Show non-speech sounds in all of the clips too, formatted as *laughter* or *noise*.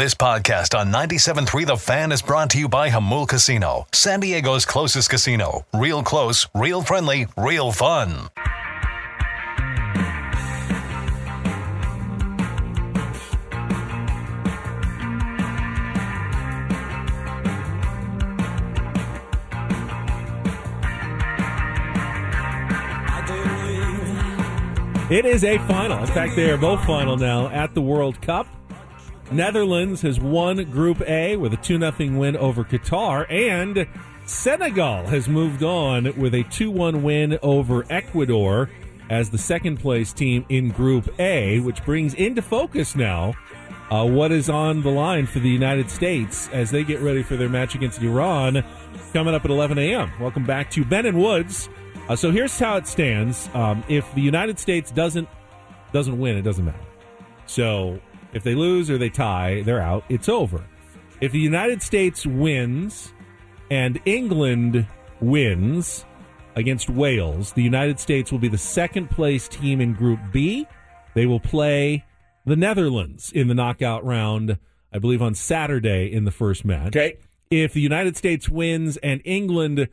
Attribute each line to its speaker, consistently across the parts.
Speaker 1: This podcast on 97.3 The Fan is brought to you by Jamul Casino, San Diego's closest casino. Real close, real friendly, real fun.
Speaker 2: It is a final. In fact, they are both final now at the World Cup. Netherlands has won Group A with a 2 0 win over Qatar, and Senegal has moved on with a 2 1 win over Ecuador as the second place team in Group A, which brings into focus now uh, what is on the line for the United States as they get ready for their match against Iran coming up at 11 a.m. Welcome back to Ben and Woods. Uh, so here's how it stands. Um, if the United States doesn't doesn't win, it doesn't matter. So if they lose or they tie, they're out. It's over. If the United States wins and England wins against Wales, the United States will be the second place team in Group B. They will play the Netherlands in the knockout round, I believe, on Saturday in the first match.
Speaker 3: Okay.
Speaker 2: If the United States wins and England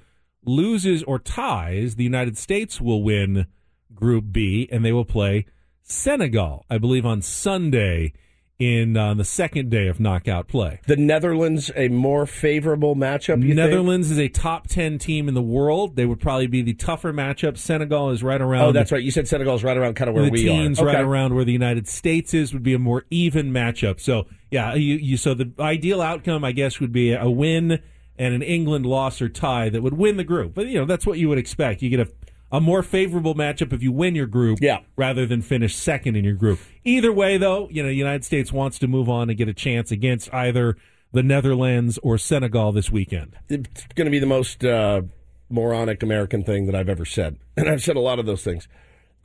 Speaker 2: loses or ties, the United States will win Group B and they will play Senegal, I believe, on Sunday in uh, the second day of knockout play.
Speaker 3: The Netherlands a more favorable matchup. You
Speaker 2: Netherlands is a top ten team in the world. They would probably be the tougher matchup. Senegal is right around.
Speaker 3: Oh, that's right. You said Senegal is right around kind of where
Speaker 2: the
Speaker 3: we
Speaker 2: teams
Speaker 3: are.
Speaker 2: right around where the United States is would be a more even matchup. So yeah, you, you so the ideal outcome, I guess, would be a win and an England loss or tie that would win the group. But you know that's what you would expect. You get a a more favorable matchup if you win your group,
Speaker 3: Yeah.
Speaker 2: rather than finish second in your group. Either way, though, you know, the United States wants to move on and get a chance against either the Netherlands or Senegal this weekend.
Speaker 3: It's going to be the most uh, moronic American thing that I've ever said, *clears throat* and I've said a lot of those things.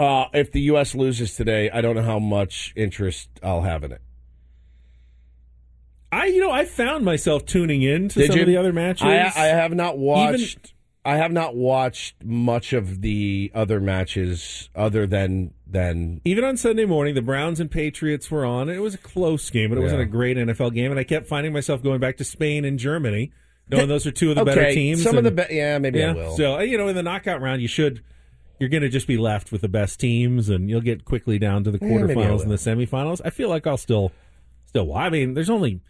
Speaker 3: Uh, if the U.S. loses today, I don't know how much interest I'll have in it.
Speaker 2: I, you know, I found myself tuning in to
Speaker 3: Did
Speaker 2: some
Speaker 3: you?
Speaker 2: of the other matches.
Speaker 3: I, I have not watched. I have not watched much of the other matches other than than
Speaker 2: even on Sunday morning, the Browns and Patriots were on. It was a close game, but it wasn't a great NFL game. And I kept finding myself going back to Spain and Germany, knowing those are two of the
Speaker 3: okay.
Speaker 2: better teams.
Speaker 3: Some of the be- yeah, maybe I will.
Speaker 2: So you know, in the knockout round, you should. You're going to just be left with the best teams, and you'll get quickly down to the
Speaker 3: Yeah,
Speaker 2: quarterfinals and the semifinals. I feel like I'll still, still. I mean, there's only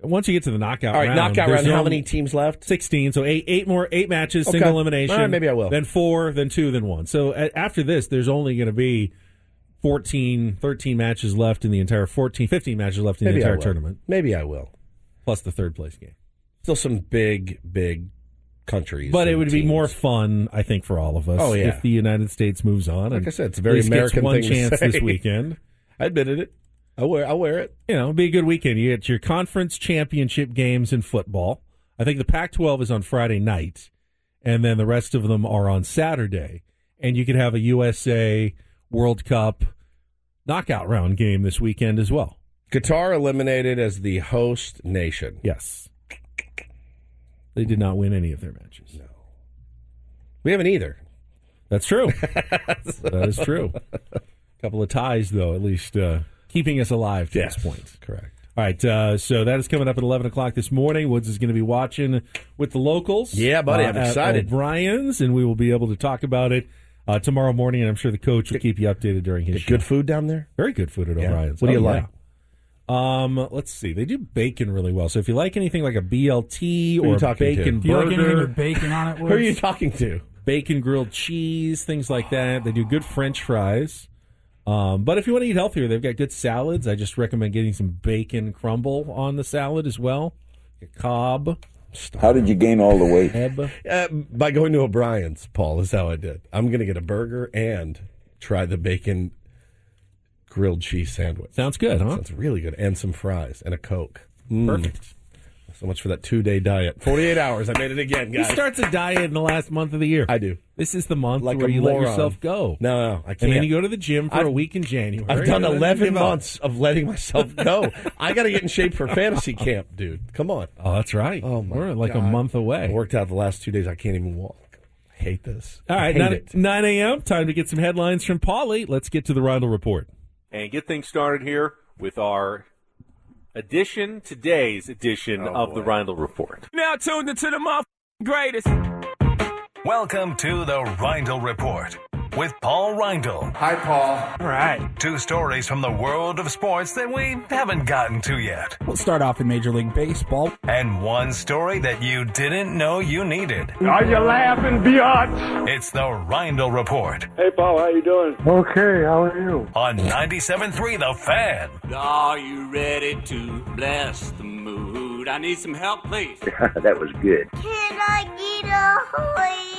Speaker 2: once you get to the knockout.
Speaker 3: All right,
Speaker 2: round,
Speaker 3: knockout round. How many teams left?
Speaker 2: 16 so eight eight more eight matches
Speaker 3: Okay.
Speaker 2: single elimination
Speaker 3: All right, maybe I will.
Speaker 2: then four then two then one so a- after this there's only going to be 14 13 matches left in the entire 14 15 matches left in
Speaker 3: Maybe
Speaker 2: the entire tournament
Speaker 3: Maybe I will.
Speaker 2: plus the third place game
Speaker 3: Still some big, big countries.
Speaker 2: but it would be more fun i think for all of us
Speaker 3: Oh, yeah.
Speaker 2: if the united states moves on
Speaker 3: Like I said, it's a very
Speaker 2: least gets
Speaker 3: American
Speaker 2: one chance *laughs* this weekend
Speaker 3: I admitted it. I wear. I wear it.
Speaker 2: you know, it'll be a good weekend. You get your conference championship games in football. I think the Pac 12 is on Friday night, and then the rest of them are on Saturday. And you could have a USA World Cup knockout round game this weekend as well.
Speaker 3: Qatar eliminated as the host nation.
Speaker 2: Yes. They did not win any of their matches. No.
Speaker 3: We haven't either.
Speaker 2: That's true. *laughs* that is true. A *laughs* couple of ties, though, at least uh, keeping us alive to this point.
Speaker 3: Correct.
Speaker 2: All right, uh, so that is coming up at 11 o'clock this morning. Woods is going to be watching with the locals.
Speaker 3: Yeah, buddy, I'm
Speaker 2: uh, at
Speaker 3: excited.
Speaker 2: O'Brien's, and we will be able to talk about it uh, tomorrow morning, and I'm sure the coach will keep you updated during his show.
Speaker 3: Good food down there.
Speaker 2: Very good food at
Speaker 3: Yeah.
Speaker 2: O'Brien's.
Speaker 3: What do you
Speaker 2: Oh,
Speaker 3: like?
Speaker 2: yeah. Um, let's see. They do bacon really well. So if you like anything like a BLT or a
Speaker 3: talking to?
Speaker 2: bacon
Speaker 4: Do you like anything
Speaker 2: burger,
Speaker 4: with bacon on it? *laughs*
Speaker 3: Who are you talking to?
Speaker 2: bacon grilled cheese, things like that. They do good French fries. Um, but if you want to eat healthier, they've got good salads. I just recommend getting some bacon crumble on the salad as well. A cob,
Speaker 5: How did you gain all the weight?
Speaker 3: Uh, by going to O'Brien's, Paul, is how I did. I'm going to get a burger and try the bacon grilled cheese sandwich.
Speaker 2: Sounds good, huh?
Speaker 3: Sounds really good. And some fries and a Coke. Mm.
Speaker 2: Perfect.
Speaker 3: So much for that two day diet. 48 hours. I made it again,
Speaker 2: Who
Speaker 3: guys.
Speaker 2: starts a diet in the last month of the year?
Speaker 3: I do.
Speaker 2: This is the month
Speaker 3: Like
Speaker 2: where you
Speaker 3: moron.
Speaker 2: let yourself go.
Speaker 3: No, no, I can't.
Speaker 2: And then you go to the gym for a
Speaker 3: I've-
Speaker 2: week in January.
Speaker 3: I've done
Speaker 2: and then you
Speaker 3: 11
Speaker 2: give up.
Speaker 3: months of letting myself go. *laughs* I got to get in shape for fantasy camp, dude. Come on.
Speaker 2: Oh, that's right.
Speaker 3: Oh, my
Speaker 2: We're like a month away.
Speaker 3: I worked out the last two days. I can't even walk. I hate this.
Speaker 2: All right,
Speaker 3: hate
Speaker 2: 9, 9 a.m. Time to get some headlines from Paulie. Let's get to the Roundel Report. And get things started here with our edition, today's edition
Speaker 3: Oh,
Speaker 2: of the Reindl Report.
Speaker 4: Now tuned into the motherfucking greatest.
Speaker 1: Welcome to the Reindl Report with Paul Reindl.
Speaker 6: Hi, Paul.
Speaker 4: All right.
Speaker 1: Two stories from the world of sports that we haven't gotten to yet.
Speaker 7: We'll start off in Major League Baseball.
Speaker 1: And one story that you didn't know you needed.
Speaker 4: Are you laughing, biatch?
Speaker 1: It's the Reindl Report
Speaker 8: Hey, Paul, how you doing?
Speaker 6: Okay, how are you?
Speaker 1: on 97.3 The Fan.
Speaker 9: Are you ready to bless the mood? I need some help, please. *laughs*
Speaker 5: that was good.
Speaker 10: Can I get a yeah? Yeah.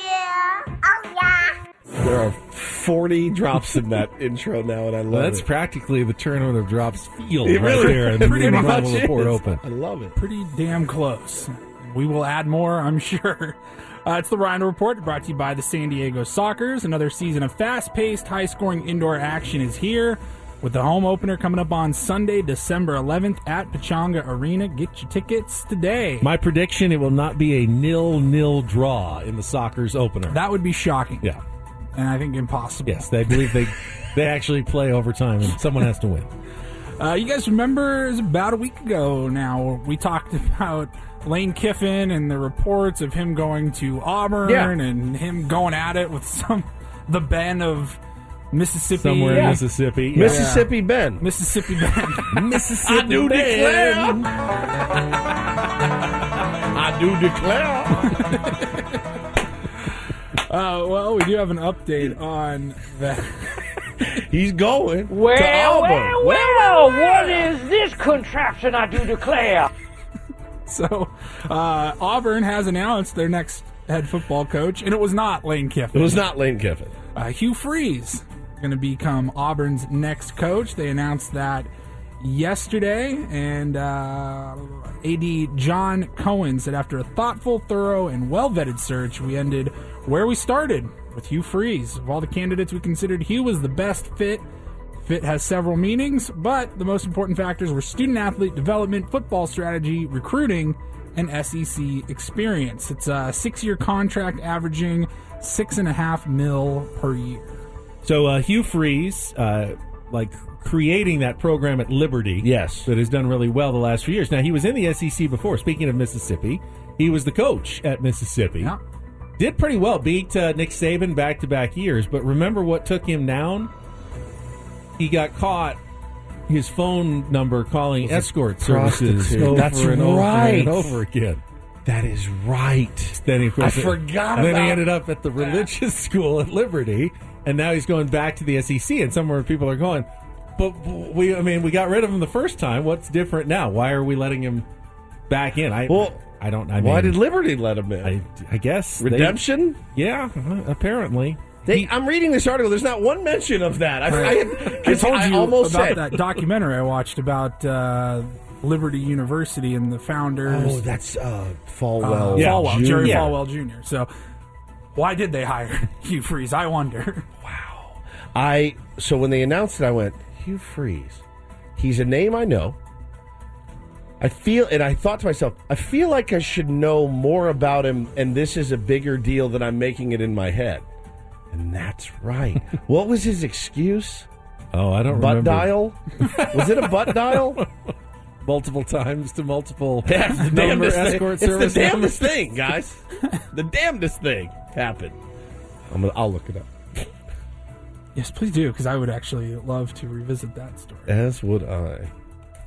Speaker 3: There are 40 drops in that *laughs* intro now, and I love
Speaker 2: Well, that's
Speaker 3: it.
Speaker 2: practically the tournament of drops field
Speaker 3: It
Speaker 2: right
Speaker 3: really-
Speaker 2: there in the *laughs*
Speaker 3: pretty
Speaker 2: Reindl
Speaker 3: much
Speaker 2: Report
Speaker 3: is.
Speaker 2: open.
Speaker 3: I love it.
Speaker 7: Pretty damn close. We will add more, I'm *laughs* sure. Uh, it's the Rhino Report brought to you by the San Diego Sockers. Another season of fast paced, high scoring indoor action is here with the home opener coming up on Sunday, December 11th at Pechanga Arena. Get your tickets today.
Speaker 2: My prediction: it will not be a nil-nil draw in the Sockers' opener.
Speaker 7: that would be shocking.
Speaker 2: yeah.
Speaker 7: And I think impossible.
Speaker 2: Yes, they believe they they *laughs* actually play overtime and someone has to win.
Speaker 7: Uh, you guys remember it was about a week ago now we talked about Lane Kiffin and the reports of him going to Auburn
Speaker 3: Yeah.
Speaker 7: and him going at it with some the Ben of Mississippi.
Speaker 2: Somewhere in
Speaker 7: Yeah.
Speaker 2: Mississippi. Yeah.
Speaker 3: Mississippi Ben.
Speaker 7: Mississippi Ben. *laughs*
Speaker 2: Mississippi.
Speaker 3: I do declare. *laughs* I do declare. *laughs*
Speaker 7: uh, well, we do have an update on that. *laughs*
Speaker 3: He's going to
Speaker 4: Well,
Speaker 3: Auburn.
Speaker 4: well, well, what is this contraption I do declare? *laughs*
Speaker 7: So uh, Auburn has announced their next head football coach, and it was not Lane Kiffin.
Speaker 3: It was not Lane Kiffin.
Speaker 7: Uh, Hugh Freeze going to become Auburn's next coach. They announced that yesterday, and uh, AD John Cohen said after a thoughtful, thorough, and well vetted search, we ended where we started with Hugh Freeze. Of all the candidates we considered, Hugh was the best fit. Fit has several meanings, but the most important factors were student athlete development, football strategy, recruiting, and SEC experience. It's a six year contract averaging six and a half mil per year.
Speaker 2: So uh, Hugh Freeze, uh, like creating that program at Liberty,
Speaker 3: Yes.
Speaker 2: that has done really well the last few years. Now he was in the SEC before. Speaking of Mississippi, he was the coach at Mississippi.
Speaker 7: Yeah.
Speaker 2: Did pretty well. Beat uh, Nick Saban back to back years. But remember what took him down? He got caught. His phone number calling escort services over
Speaker 3: That's
Speaker 2: and over
Speaker 3: right.
Speaker 2: and over again.
Speaker 3: That is right.
Speaker 2: Then he, of course,
Speaker 3: I forgot
Speaker 2: Then he ended up at the religious *laughs* school at Liberty, and now he's going back to the SEC. And somewhere people are going, but we, I mean, we got rid of him the first time. What's different now? Why are we letting him back in? I,
Speaker 3: Well,
Speaker 2: I don't. I
Speaker 3: Why
Speaker 2: mean,
Speaker 3: did Liberty let him in?
Speaker 2: I, I guess they-
Speaker 3: Redemption?
Speaker 2: yeah, uh, apparently.
Speaker 3: They, I'm reading this article. There's not one mention of that. I, I,
Speaker 7: I told you
Speaker 3: almost
Speaker 7: about
Speaker 3: said,
Speaker 7: that documentary I watched about uh, Liberty University and the founders.
Speaker 3: Oh, that's uh,
Speaker 7: uh,
Speaker 3: Falwell.
Speaker 2: Yeah,
Speaker 7: Falwell,
Speaker 3: Jr.
Speaker 7: Jerry
Speaker 2: Yeah.
Speaker 7: Falwell Jr. So, why did they hire *laughs* Hugh Freeze? I wonder. Wow.
Speaker 3: I so when they announced it, I went Hugh Freeze. He's a name I know. I feel, and I thought to myself, I feel like I should know more about him, and this is a bigger deal than I'm making it in my head. And that's right. *laughs* what was his excuse?
Speaker 2: Oh, I don't
Speaker 3: Butt
Speaker 2: remember.
Speaker 3: dial? was it a butt dial? *laughs*
Speaker 2: multiple times to multiple *laughs*
Speaker 3: That's the
Speaker 2: number
Speaker 3: damnedest
Speaker 2: escort
Speaker 3: thing.
Speaker 2: service.
Speaker 3: It's the
Speaker 2: numbers.
Speaker 3: damnedest thing, guys. the damnedest thing happened. I'm gonna, I'll look it up.
Speaker 7: Yes, please do, because I would actually love to revisit that story.
Speaker 3: As would I.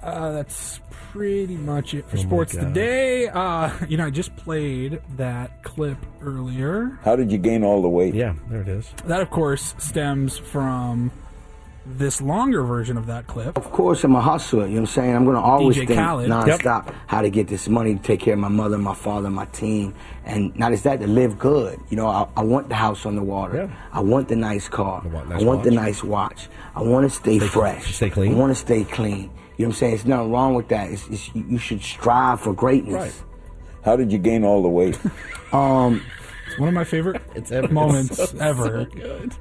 Speaker 7: Uh, that's pretty much it for
Speaker 3: Oh
Speaker 7: sports today. Uh, *laughs* you know, I just played that clip earlier.
Speaker 5: How did you gain all the weight?
Speaker 3: Yeah, there it is.
Speaker 7: That, of course, stems from this longer version of that clip.
Speaker 11: Of course, I'm a hustler. You know what I'm saying? I'm going to always
Speaker 7: DJ
Speaker 11: think
Speaker 7: Khaled.
Speaker 11: nonstop how to get this money to take care of my mother, my father, my team. And not just that, to live good. You know, I, I want the house on the water.
Speaker 3: Yeah.
Speaker 11: I want the nice car.
Speaker 3: want nice
Speaker 11: I want the nice watch. I want to stay, fresh.
Speaker 3: stay clean.
Speaker 11: I want to stay clean. You know what I'm saying? It's nothing wrong with that. It's, it's, you you should strive for greatness.
Speaker 3: Right.
Speaker 5: How did you gain all the weight? *laughs*
Speaker 11: Um,
Speaker 7: It's one of my favorite *laughs*
Speaker 3: It's ever-
Speaker 7: moments
Speaker 3: it's so-
Speaker 7: ever.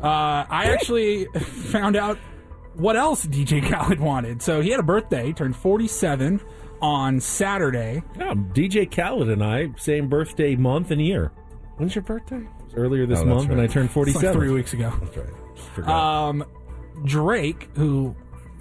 Speaker 7: Uh, I actually *laughs* found out what else DJ Khaled wanted. So he had a birthday, he turned 47 on Saturday.
Speaker 2: Yeah, DJ Khaled and I same birthday month and year.
Speaker 3: When's your birthday?
Speaker 2: It was earlier this
Speaker 3: Oh, that's
Speaker 2: month, and I
Speaker 3: right.
Speaker 2: turned
Speaker 7: It's like
Speaker 2: forty-seven.
Speaker 7: three weeks ago.
Speaker 3: That's right.
Speaker 7: Um, Drake, who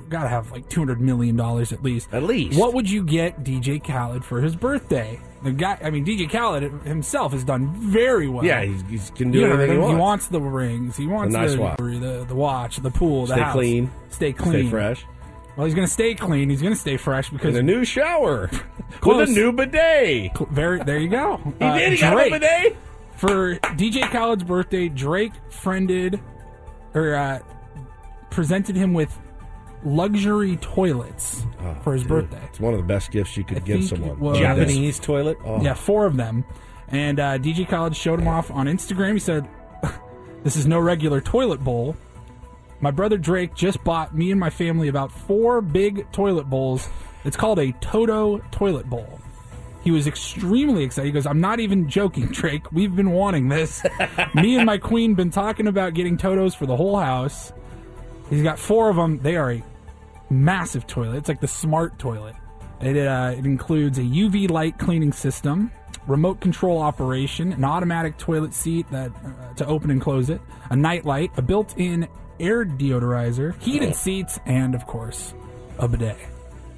Speaker 7: got to have like two hundred million dollars at least.
Speaker 3: At least.
Speaker 7: What would you get DJ Khaled for his birthday? The guy, I mean, DJ Khaled himself has done very well.
Speaker 3: Yeah, he's, he's can do
Speaker 7: You know,
Speaker 3: anything he
Speaker 7: he
Speaker 3: wants.
Speaker 7: wants the rings. He wants
Speaker 3: nice
Speaker 7: the,
Speaker 3: watch.
Speaker 7: the the watch, the pool, the
Speaker 3: Stay
Speaker 7: house.
Speaker 3: clean.
Speaker 7: stay clean,
Speaker 3: Stay fresh.
Speaker 7: Well, he's to stay clean. He's to stay fresh because
Speaker 3: a new shower *laughs* with a new bidet.
Speaker 7: Very, there you go. *laughs*
Speaker 3: He did. He got a bidet.
Speaker 7: for DJ Khaled's birthday. Drake friended or uh, presented him with luxury toilets for his birthday.
Speaker 3: It's one of the best gifts you could
Speaker 7: I
Speaker 3: give someone.
Speaker 7: was-
Speaker 2: Japanese toilet.
Speaker 3: Oh.
Speaker 7: Yeah, four of them. And uh, DJ Khaled showed him off on Instagram. He said, *laughs* "This is no regular toilet bowl. My brother Drake just bought me and my family about four big toilet bowls. It's called a Toto toilet bowl." He was extremely excited. He goes, "I'm not even joking, Drake. We've been wanting this. *laughs* me and my queen been talking about getting Totos for the whole house. He's got four of them. They are a massive toilet. It's like the smart toilet. It, uh, it includes a UV light cleaning system, remote control operation, an automatic toilet seat that uh, to open and close it, a night light, a built-in air deodorizer, heated seats, and of course, a bidet.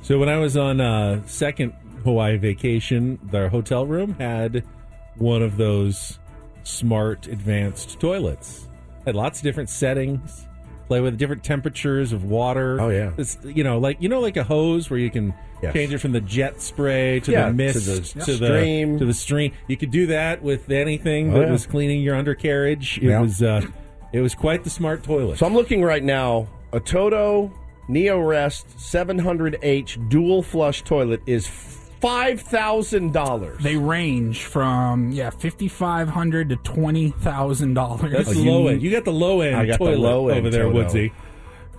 Speaker 2: So when I was on uh, second Hawaii vacation, their hotel room had one of those smart advanced toilets. Had lots of different settings. Play with different temperatures of water.
Speaker 3: Oh, yeah.
Speaker 2: it's, you know, like you know, like a hose where you can
Speaker 3: Yes.
Speaker 2: change it from the jet spray to
Speaker 3: Yeah,
Speaker 2: the
Speaker 3: to
Speaker 2: mist
Speaker 3: the
Speaker 2: to the
Speaker 3: stream.
Speaker 2: to the stream. You could do that with anything
Speaker 3: Oh,
Speaker 2: that
Speaker 3: yeah.
Speaker 2: was cleaning your undercarriage. It
Speaker 3: Yeah.
Speaker 2: was uh, it was quite the smart toilet.
Speaker 3: So I'm looking right now. A Toto NeoRest 700H dual flush toilet is five thousand dollars.
Speaker 7: They range from yeah fifty five hundred to twenty thousand dollars.
Speaker 2: That's the low end. You got the low end
Speaker 3: I got the low end
Speaker 2: over there,
Speaker 3: Toto.
Speaker 2: Woodsy.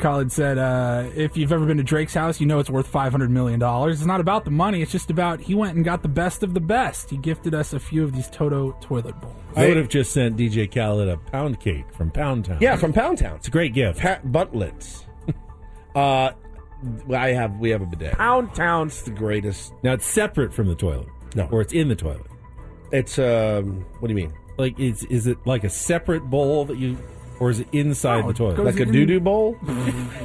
Speaker 7: Khaled said, uh, if you've ever been to Drake's house, you know it's worth $500 million. It's not about the money. It's just about he went and got the best of the best. He gifted us a few of these Toto toilet bowls.
Speaker 2: I would have just sent DJ Khaled a pound cake from Pound Town.
Speaker 3: Yeah, from Pound Town.
Speaker 2: It's a great gift.
Speaker 3: Pa- buntlets. *laughs* uh, I have we have a bidet.
Speaker 2: Pound Town.
Speaker 3: It's the greatest.
Speaker 2: Now it's separate from the toilet.
Speaker 3: No.
Speaker 2: Or it's in the toilet.
Speaker 3: It's um. What do you mean?
Speaker 2: Like is is it like a separate bowl that you or is it inside
Speaker 7: No,
Speaker 2: the
Speaker 7: it
Speaker 2: toilet?
Speaker 7: goes
Speaker 3: Like a
Speaker 7: in-
Speaker 3: doo doo bowl? *laughs*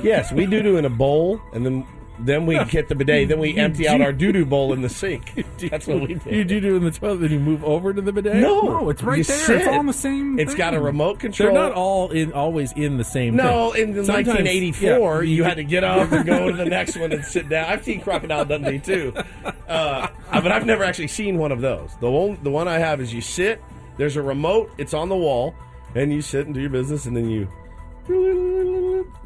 Speaker 3: yes, we doo doo in a bowl, and then then we get the bidet. Then we empty out our *laughs* doo doo bowl in the sink. *laughs* That's what we do.
Speaker 2: you do do in the toilet, then you move over to the bidet?
Speaker 3: No,
Speaker 7: No, it's right
Speaker 3: you
Speaker 7: there.
Speaker 3: sit.
Speaker 7: It's all in the same
Speaker 3: It's got a remote control.
Speaker 2: They're not all in always in the same
Speaker 3: No,
Speaker 2: thing.
Speaker 3: in
Speaker 2: Sometimes-
Speaker 3: 1984,
Speaker 2: yeah,
Speaker 3: you had to get up and go to the next one and sit down. I've seen Crocodile Dundee too, uh, but I've never actually seen one of those. The one, the one I have is you sit. There's a remote. It's on the wall, and you sit and do your business, and then you,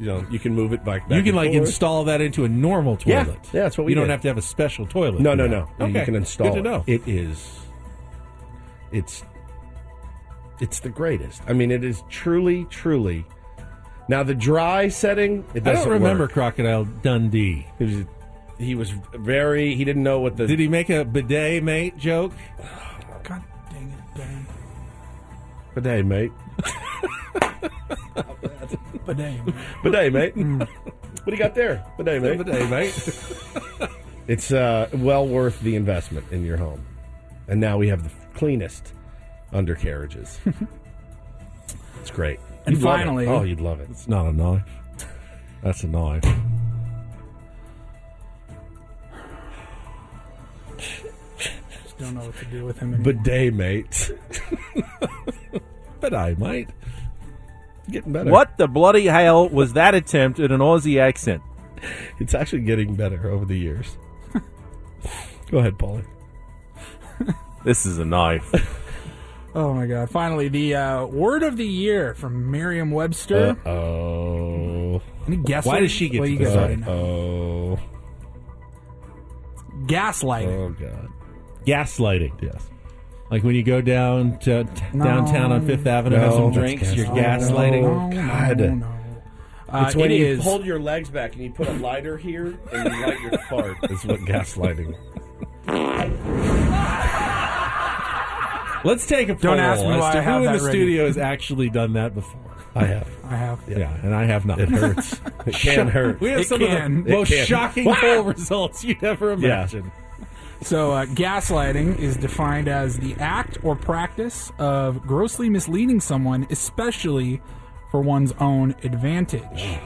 Speaker 3: you know, you can move it back. back
Speaker 2: You can like
Speaker 3: forth.
Speaker 2: install that into a normal toilet.
Speaker 3: yeah, that's what we
Speaker 2: You don't have to have a special toilet.
Speaker 3: No, no, no.
Speaker 2: Okay.
Speaker 3: You can install
Speaker 2: Good to
Speaker 3: it. It is. It's. It's the greatest. I mean, it is truly, truly. Now the dry setting, it
Speaker 2: I
Speaker 3: doesn't
Speaker 2: don't remember
Speaker 3: work.
Speaker 2: Crocodile Dundee.
Speaker 3: He was, he was very. He didn't know what the.
Speaker 2: Did he make a bidet mate joke? *sighs*
Speaker 7: God dang it, dang.
Speaker 3: bidet, mate? *laughs*
Speaker 7: Bidet. *laughs*
Speaker 3: Bidet, mate. what do you got there? Bidet, mate.
Speaker 2: Bidet mate. *laughs*
Speaker 3: It's uh, well worth the investment in your home. And now we have the cleanest undercarriages. *laughs* it's great.
Speaker 7: And
Speaker 3: You'd
Speaker 7: finally-
Speaker 3: oh, you'd love it.
Speaker 2: It's not a knife. That's a knife. *sighs*
Speaker 7: Just don't know what to do with him. anymore.
Speaker 3: Bidet, mate.
Speaker 2: Bidet mate.
Speaker 3: Getting better.
Speaker 6: What the bloody hell was that attempt at an Aussie accent?
Speaker 3: It's actually getting better over the years. *laughs* Go ahead, Paulie.
Speaker 6: This is a knife. *laughs*
Speaker 7: Oh my god! Finally, the uh, word of the year from Merriam-Webster.
Speaker 3: Oh.
Speaker 7: Any guesses?
Speaker 2: Why does she get
Speaker 7: well,
Speaker 2: to
Speaker 7: you guys
Speaker 2: decide?
Speaker 7: know.
Speaker 3: Oh.
Speaker 7: Gaslighting.
Speaker 3: Oh, God.
Speaker 2: Gaslighting.
Speaker 3: Yes.
Speaker 2: Like when you go down to t-
Speaker 7: No.
Speaker 2: downtown on Fifth Avenue, have some
Speaker 3: that's
Speaker 2: drinks, you're
Speaker 3: gaslighting.
Speaker 2: gaslighting.
Speaker 7: No,
Speaker 3: God.
Speaker 7: no, no. Uh,
Speaker 3: It's when
Speaker 7: it
Speaker 3: you
Speaker 7: is-
Speaker 3: hold your legs back and you put a lighter here and you light your fart. *laughs* Is what gaslighting. *laughs*
Speaker 2: Let's take a poll
Speaker 7: Don't ask me why
Speaker 2: to
Speaker 7: I have
Speaker 2: who in the
Speaker 7: ready.
Speaker 2: studio has actually done that before.
Speaker 3: I have.
Speaker 7: I have.
Speaker 2: Yeah, and I have not.
Speaker 3: It hurts. *laughs* It can hurt.
Speaker 2: We have
Speaker 7: It
Speaker 2: some
Speaker 7: can.
Speaker 2: of the
Speaker 3: It
Speaker 2: most
Speaker 3: can.
Speaker 2: shocking poll results you'd ever
Speaker 3: Yeah.
Speaker 7: So, uh, gaslighting is defined as the act or practice of grossly misleading someone, especially for one's own advantage.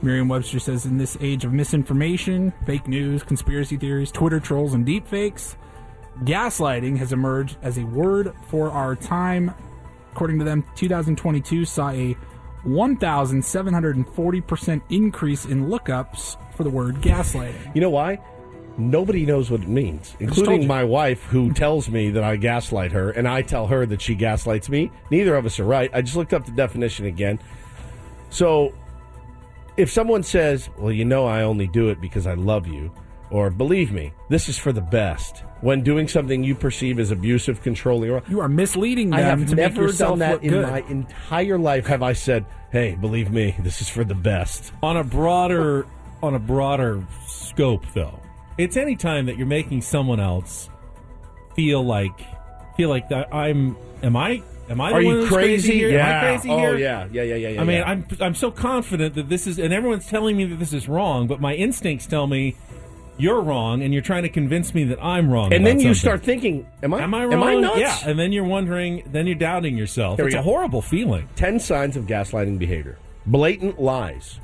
Speaker 7: Merriam Webster says in this age of misinformation, fake news, conspiracy theories, Twitter trolls, and deepfakes, gaslighting has emerged as a word for our time. According to them, 2022 saw a 1,740% increase in lookups for the word gaslighting.
Speaker 3: You know why? Nobody knows what it means, including my wife, who *laughs* tells me that I gaslight her, and I tell her that she gaslights me. Neither of us are right. I just looked up the definition again. So, if someone says, Well, you know, I only do it because I love you, or believe me, this is for the best, when doing something you perceive as abusive, controlling, or
Speaker 7: You are misleading them
Speaker 3: I have
Speaker 7: to make
Speaker 3: never
Speaker 7: yourself
Speaker 3: done that in
Speaker 7: good.
Speaker 3: my entire life. Have I said, "Hey, believe me, this is for the best"?
Speaker 2: on a broader on a broader scope though it's any time that you're making someone else feel like feel like that i'm am i am i the
Speaker 3: Are
Speaker 2: one
Speaker 3: you
Speaker 2: who's
Speaker 3: crazy?
Speaker 2: here
Speaker 3: Yeah.
Speaker 2: am i crazy
Speaker 3: oh
Speaker 2: here
Speaker 3: yeah, yeah, yeah, yeah, yeah.
Speaker 2: i mean
Speaker 3: yeah.
Speaker 2: i'm i'm so confident that this is and everyone's telling me that this is wrong but my instincts tell me you're wrong and you're trying to convince me that i'm wrong
Speaker 3: and then you
Speaker 2: something.
Speaker 3: start thinking, "Am I?
Speaker 2: am i wrong
Speaker 3: Am I nuts?"
Speaker 2: yeah and then you're wondering then you're doubting yourself it's a horrible feeling
Speaker 3: 10 signs of gaslighting behavior. Blatant lies.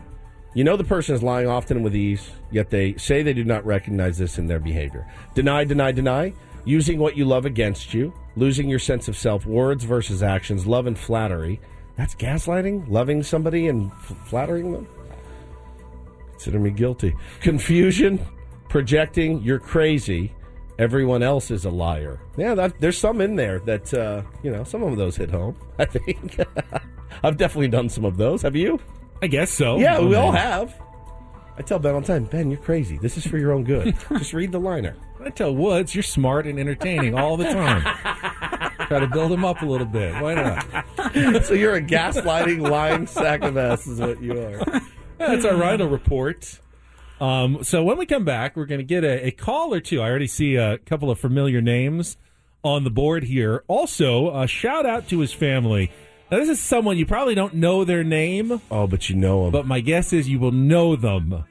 Speaker 3: You know the person is lying often with ease, yet they say they do not recognize this in their behavior. Deny, deny, deny. Using what you love against you. Losing your sense of self. Words versus actions. Love and flattery. That's gaslighting? Loving somebody and f- flattering them? Consider me guilty. Confusion. Projecting. You're crazy. Everyone else is a liar. Yeah, that, there's some in there that, uh, you know, some of those hit home, *laughs* I think. *laughs* I've definitely done some of those. Have you?
Speaker 2: I guess so
Speaker 3: Yeah, we all have. I tell Ben all the time, Ben, you're crazy. This is for your own good. *laughs* Just read the liner.
Speaker 2: I tell Woods you're smart and entertaining all the time. *laughs* Try to build him up a little bit. Why not? *laughs*
Speaker 3: so you're a gaslighting, lying sack of ass, is what you are.
Speaker 2: That's our Rhino report. Um, so when we come back, we're going to get a, a call or two. I already see a couple of familiar names on the board here. Also, a shout out to his family. Now, this is someone you probably don't know their name,
Speaker 3: Oh, but you know him.
Speaker 2: but my guess is you will know them.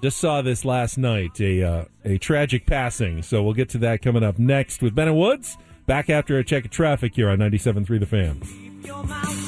Speaker 2: Just saw this last night, a uh, a tragic passing. So we'll get to that coming up next with Ben and Woods. Back after a check of traffic here on 97.3 The Fan.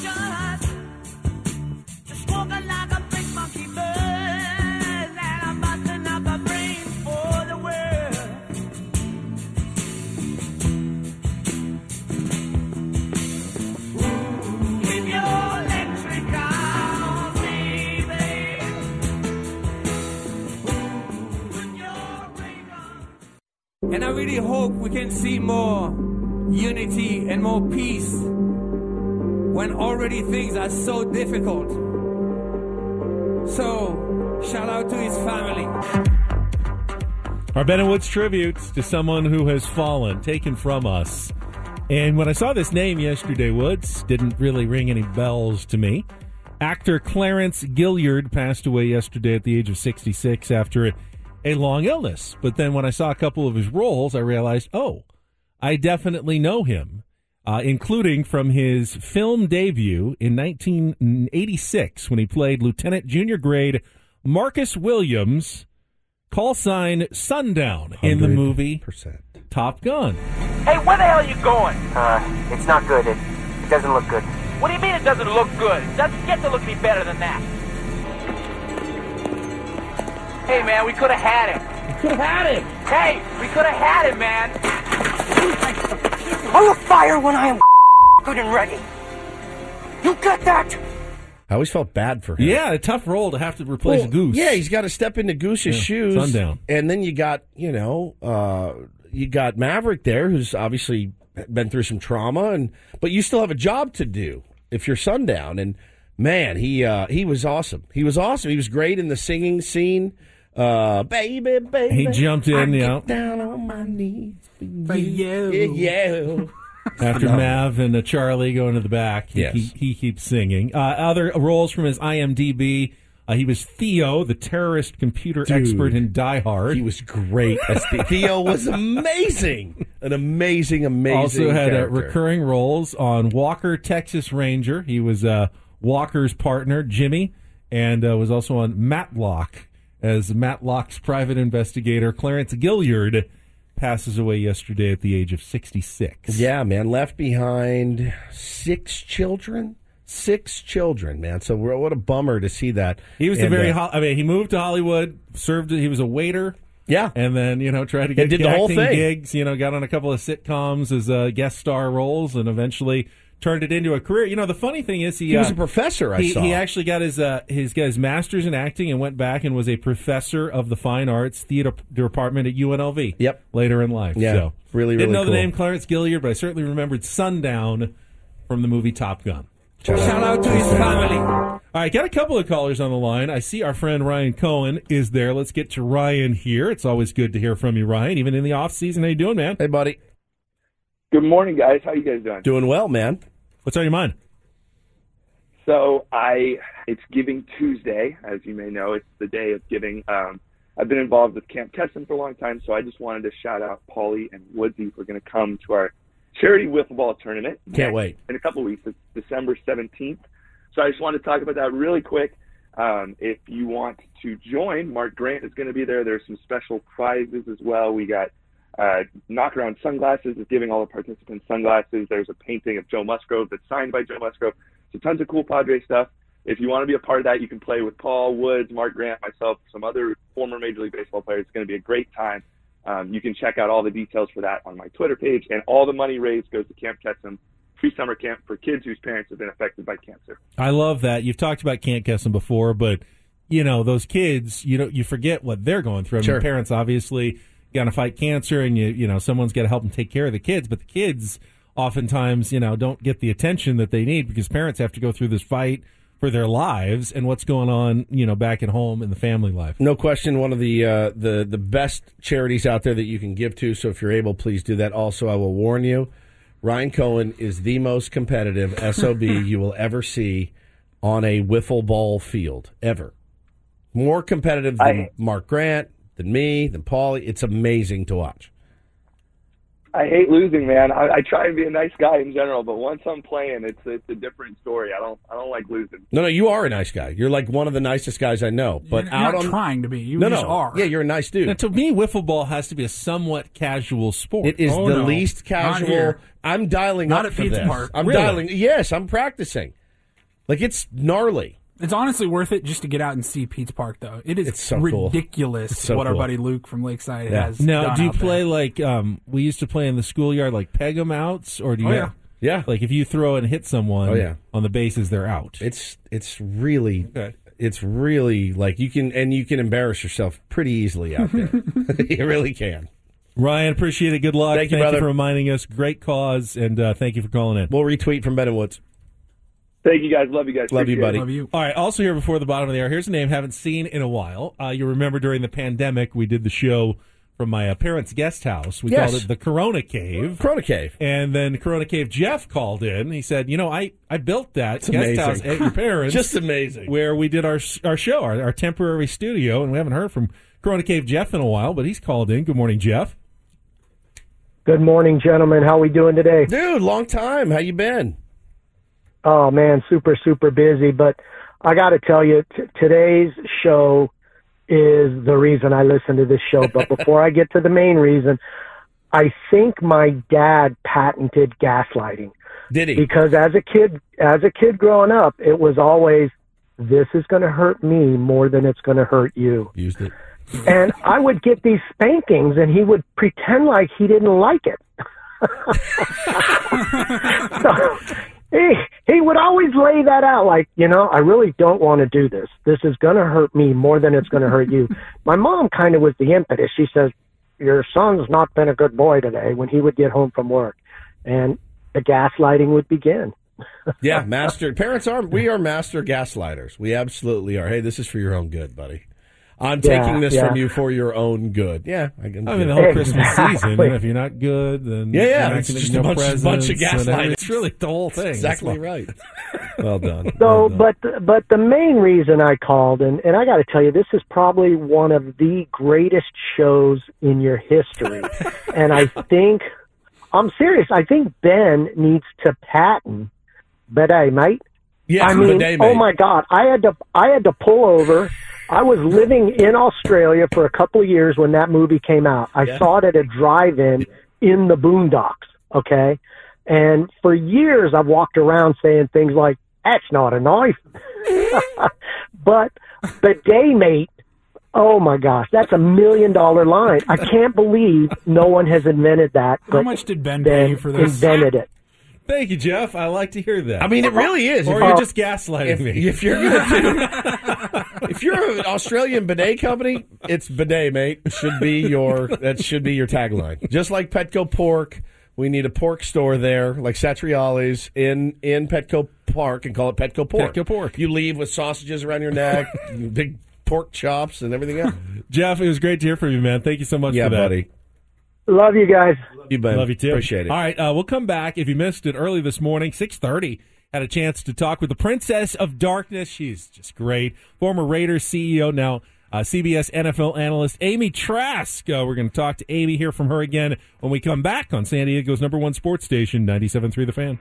Speaker 8: And I really hope we can see more unity and more peace when already things are so difficult. So, shout out to his family.
Speaker 2: Our Ben and Woods tributes to someone who has fallen, taken from us. And when I saw this name yesterday, Woods didn't really ring any bells to me. Actor Clarence Gilliard passed away yesterday at the age of 66 after a, a long illness. But then when I saw a couple of his roles, I realized, oh, I definitely know him, uh, including from his film debut in 1986 when he played Lieutenant Junior Grade Marcus Williams, call sign Sundown, in the movie
Speaker 3: Percent.
Speaker 2: Top Gun.
Speaker 4: Hey, where the hell are you going?
Speaker 11: Uh, it's not good. It, it doesn't look good.
Speaker 4: What do you mean it doesn't look good? It doesn't get to look any better than that. Hey, man, we could have had him.
Speaker 3: We could have had it.
Speaker 4: Hey, we could have had him, man.
Speaker 11: I will fire when I am good and ready. You get that?
Speaker 3: I always felt bad for him.
Speaker 2: Yeah, a tough role to have to replace
Speaker 3: Well,
Speaker 2: Goose.
Speaker 3: Yeah, he's got to step into Goose's
Speaker 2: Yeah,
Speaker 3: shoes.
Speaker 2: Sundown.
Speaker 3: And then you got, you know, uh, you got Maverick there, who's obviously been through some trauma, and but you still have a job to do if you're Sundown. And man, he uh, he was awesome. He was awesome. He was great in the singing scene. Uh, baby, baby.
Speaker 2: He jumped in,
Speaker 3: I
Speaker 2: yeah.
Speaker 3: Get down on my knees for
Speaker 7: For
Speaker 3: you.
Speaker 7: you.
Speaker 3: Yeah.
Speaker 2: After Mav and uh, Charlie go into the back, he,
Speaker 3: Yes.
Speaker 2: he, he keeps singing. Uh, other roles from his IMDb, uh, he was Theo, the terrorist computer
Speaker 3: Dude.
Speaker 2: expert in Die Hard.
Speaker 3: He was great. As the- Theo was amazing. An amazing, amazing.
Speaker 2: also had uh, recurring roles on Walker, Texas Ranger. He was uh, Walker's partner, Jimmy, and uh, was also on Matlock as Matlock's private investigator. Clarence Gilliard passes away yesterday at the age of 66.
Speaker 3: Yeah, man. Left behind six children. Six children, man. So what a bummer to see that.
Speaker 2: He was
Speaker 3: And,
Speaker 2: a very.
Speaker 3: uh,
Speaker 2: I mean, he moved to Hollywood, served. He was a waiter.
Speaker 3: Yeah,
Speaker 2: and then you know tried to get
Speaker 3: did the whole thing.
Speaker 2: gigs. You know, got on a couple of sitcoms as uh, guest star roles, and eventually turned it into a career. You know, the funny thing is he,
Speaker 3: He was
Speaker 2: uh,
Speaker 3: a professor, I
Speaker 2: he,
Speaker 3: saw.
Speaker 2: he actually got his uh, his got his master's in acting and went back and was a professor of the fine arts theater department at UNLV.
Speaker 3: Yep.
Speaker 2: Later in life.
Speaker 3: Yeah,
Speaker 2: so,
Speaker 3: really,
Speaker 2: didn't
Speaker 3: really
Speaker 2: know the name Clarence Gilliard, but I certainly remembered Sundown from the movie Top Gun.
Speaker 8: Shout out to his family.
Speaker 2: All right, got a couple of callers on the line. I see our friend Ryan Cohen is there. Let's get to Ryan here. It's always good to hear from you, Ryan, even in the off season. How you doing, man?
Speaker 3: Hey, buddy.
Speaker 12: Good morning, guys. How you guys doing?
Speaker 3: Doing well, man.
Speaker 2: What's on your mind?
Speaker 12: So I, it's Giving Tuesday, as you may know. It's the day of giving. Um, I've been involved with Camp Kesem for a long time, so I just wanted to shout out Paulie and Woodsy who are going to come to our charity wiffle ball tournament.
Speaker 3: Can't wait.
Speaker 12: In a couple of weeks, it's December 17th. So I just wanted to talk about that really quick. Um, if you want to join, Mark Grant is going to be there. There's some special prizes as well. We got uh, Knockaround sunglasses is giving all the participants sunglasses. There's a painting of Joe Musgrove that's signed by Joe Musgrove. So tons of cool Padre stuff. If you want to be a part of that, you can play with Paul Woods, Mark Grant, myself, some other former Major League Baseball players. It's going to be a great time. Um, you can check out all the details for that on my Twitter page, and all the money raised goes to Camp Kesem free summer camp for kids whose parents have been affected by cancer.
Speaker 2: I love that. You've talked about Camp Kesem before, but you know those kids. You know, you forget what they're going through. I mean,
Speaker 3: Sure.
Speaker 2: parents obviously got to fight cancer, and you you know someone's got to help them take care of the kids. But the kids oftentimes you know don't get the attention that they need because parents have to go through this fight for their lives and what's going on you know back at home in the family life.
Speaker 3: No question, one of the uh, the the best charities out there that you can give to. So if you're able, please do that. Also, I will warn you, Ryan Cohen is the most competitive sob *laughs* you will ever see on a wiffle ball field ever. More competitive than
Speaker 12: I-
Speaker 3: Mark Grant, than me, than Paulie. It's amazing to watch.
Speaker 12: I hate losing, man. I, I try and be a nice guy in general, but once I'm playing, it's it's a different story. I don't I don't like losing.
Speaker 3: No, no, you are a nice guy. You're like one of the nicest guys I know. But
Speaker 7: You're
Speaker 3: out
Speaker 7: not
Speaker 3: on
Speaker 7: trying to be. You
Speaker 3: no,
Speaker 7: just
Speaker 3: no,
Speaker 7: are.
Speaker 3: yeah, you're a nice dude.
Speaker 2: Now, to me, wiffle ball has to be a somewhat casual sport.
Speaker 3: It is
Speaker 7: Oh,
Speaker 3: the
Speaker 7: no.
Speaker 3: least casual. I'm dialing
Speaker 7: Not
Speaker 3: up
Speaker 7: at
Speaker 3: for
Speaker 7: Pete's
Speaker 3: this.
Speaker 7: Park.
Speaker 3: I'm
Speaker 2: Really?
Speaker 3: dialing. Yes, I'm practicing. Like it's gnarly.
Speaker 7: It's honestly worth it just to get out and see Pete's Park, though. It is
Speaker 3: It's so cool.
Speaker 7: ridiculous
Speaker 3: It's so
Speaker 7: what our
Speaker 3: cool.
Speaker 7: buddy Luke from Lakeside
Speaker 3: Yeah.
Speaker 7: has.
Speaker 2: Now,
Speaker 7: done
Speaker 2: do you
Speaker 7: out there.
Speaker 2: play like um, we used to play in the schoolyard, like peg 'em outs, or do you?
Speaker 7: Oh, yeah.
Speaker 3: Yeah,
Speaker 2: Like if you throw and hit someone,
Speaker 3: Oh, yeah.
Speaker 2: on the bases, they're out.
Speaker 3: it's it's really
Speaker 2: Okay.
Speaker 3: it's really like you can and you can embarrass yourself pretty easily out there. *laughs* *laughs* you really can.
Speaker 2: Ryan, appreciate it. Good luck.
Speaker 3: Thank you, brother.
Speaker 2: for reminding us. Great cause, and uh, thank you for calling in.
Speaker 3: We'll retweet from Ben and Woods.
Speaker 12: Thank you guys. Love you guys.
Speaker 3: Love you,
Speaker 12: Appreciate it.
Speaker 3: buddy.
Speaker 7: Love you.
Speaker 2: All right. Also here before the bottom of the hour, here's a name haven't seen in a while. Uh, you remember during the pandemic, we did the show from my uh, parents' guest house. We
Speaker 3: Yes.
Speaker 2: called it the Corona Cave.
Speaker 3: Corona Cave.
Speaker 2: And then Corona Cave Jeff called in. He said, "You know, I, I built that guest
Speaker 3: amazing.
Speaker 2: house at your parents, *laughs*
Speaker 3: Just amazing.
Speaker 2: where we did our our show, our, our temporary studio, and we haven't heard from Corona Cave Jeff in a while, but he's called in. Good morning, Jeff.
Speaker 13: Good morning, gentlemen. How we doing today?
Speaker 3: Dude, long time. How you been?
Speaker 13: Oh man, super super busy. But I got to tell you, t- today's show is the reason I listen to this show. But before I get to the main reason, I think my dad patented gaslighting
Speaker 3: Did he?
Speaker 13: because as a kid, as a kid growing up, it was always this is going to hurt me more than it's going to hurt you.
Speaker 3: Used it.
Speaker 13: And I would get these spankings, and he would pretend like he didn't like it. *laughs* so he he would always lay that out, like you know, I really don't want to do this. This is going to hurt me more than it's going to hurt you. *laughs* My mom kind of was the impetus. She says, "Your son's not been a good boy today." When he would get home from work, and the gaslighting would begin.
Speaker 3: Yeah, master. Parents are we are master gaslighters. We absolutely are. Hey, this is for your own good, buddy. I'm
Speaker 13: Yeah,
Speaker 3: taking this
Speaker 13: yeah.
Speaker 3: from you for your own good. Yeah, I can.
Speaker 2: I mean, the whole
Speaker 3: it.
Speaker 2: Christmas *laughs* season. And if you're not good, then
Speaker 3: Yeah, yeah,
Speaker 2: you're not
Speaker 3: it's just
Speaker 2: get
Speaker 3: a
Speaker 2: no
Speaker 3: bunch- bunch of
Speaker 2: presents
Speaker 3: gaslighting.
Speaker 2: It's really the whole thing.
Speaker 3: exactly
Speaker 2: It's
Speaker 3: right. *laughs* Well done.
Speaker 13: So,
Speaker 3: Well done.
Speaker 13: but but the main reason I called, and and I got to tell you, this is probably one of the greatest shows in your history, *laughs* and I think I'm serious. I think Ben needs to patent bidet, mate.
Speaker 3: yeah,
Speaker 13: I mean,
Speaker 3: bidet,
Speaker 13: oh my God, I had to I had to pull over. I was living in Australia for a couple of years when that movie came out. I
Speaker 3: Yeah.
Speaker 13: saw it at a drive-in in the Boondocks. Okay, and for years I've walked around saying things like, That's not a knife. *laughs* but the day mate, oh my gosh, that's a million dollar line. I can't believe no one has invented that.
Speaker 7: How much did Ben pay for this?
Speaker 13: Invented it.
Speaker 2: Thank you, Jeff. I like to hear that.
Speaker 3: I mean, it really is.
Speaker 2: Or
Speaker 3: If
Speaker 2: you're
Speaker 3: you- oh.
Speaker 2: just gaslighting
Speaker 3: if,
Speaker 2: me.
Speaker 3: if you're gonna do, *laughs* if you're an Australian bidet company, it's bidet, mate. Should be your that should be your tagline. Just like Petco Pork, we need a pork store there, like Satriali's in in Petco Park, and call it Petco Pork.
Speaker 2: Petco Pork.
Speaker 3: You leave with sausages around your neck, big pork chops, and everything else.
Speaker 2: Jeff, it was great to hear from you, man. Thank you so much
Speaker 3: Yeah,
Speaker 2: for that.
Speaker 3: buddy.
Speaker 13: Love you guys.
Speaker 3: Love You bet.
Speaker 2: Love you too.
Speaker 3: Appreciate it.
Speaker 2: All right, uh, we'll come back. If you missed it early this morning, six thirty, had a chance to talk with the Princess of Darkness. She's just great. Former Raiders CEO, now uh, CBS NFL analyst Amy Trask. Uh, we're going to talk to Amy, hear from her again when we come back on San Diego's number one sports station, 97.3 The Fan.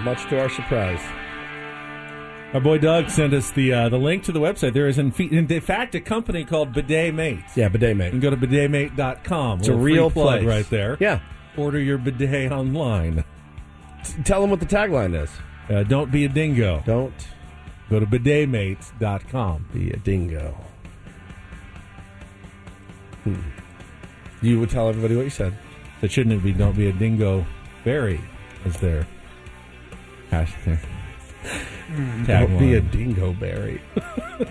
Speaker 3: Much to our surprise.
Speaker 2: Our boy Doug sent us the uh, the link to the website. There is in, fe- in fact a company called Bidet Mate.
Speaker 3: Yeah, bidet mate.
Speaker 2: You can go to bidetmate.com.
Speaker 3: It's a
Speaker 2: Little
Speaker 3: real
Speaker 2: plug right there.
Speaker 3: Yeah.
Speaker 2: Order your bidet online.
Speaker 3: Tell them what the tagline is.
Speaker 2: Uh, don't be a dingo.
Speaker 3: Don't
Speaker 2: Go to bidetmates.com.
Speaker 3: be a dingo. Hmm. You would tell everybody what you said.
Speaker 2: But shouldn't it be don't be a dingo berry as their hashtag?
Speaker 3: Don't be a
Speaker 2: Tagline.
Speaker 3: dingo berry. *laughs*